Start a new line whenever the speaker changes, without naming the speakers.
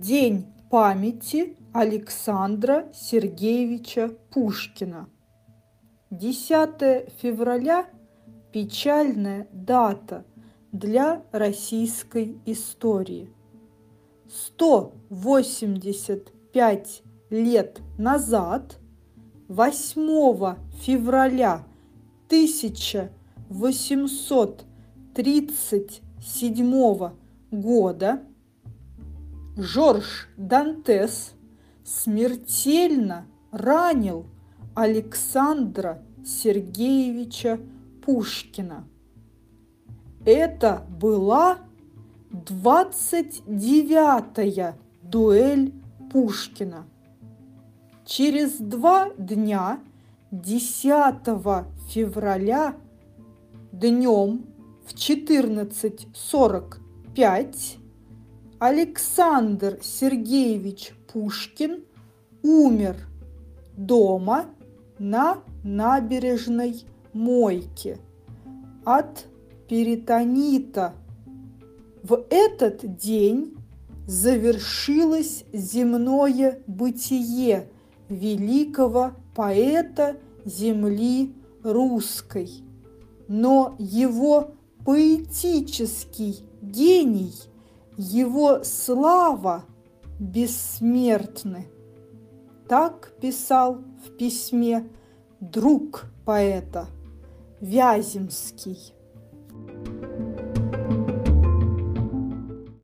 День памяти Александра Сергеевича Пушкина. 10 февраля – печальная дата для российской истории. 185 лет назад, 8 февраля 1837 года, Жорж Дантес смертельно ранил Александра Сергеевича Пушкина. Это была 29-я дуэль Пушкина. Через два дня, 10 февраля, днем в 14.45 Александр Сергеевич Пушкин умер дома на набережной Мойке от перитонита. В этот день завершилось земное бытие великого поэта земли русской. Но его поэтический гений – его слава бессмертны. Так писал в письме друг поэта Вяземский.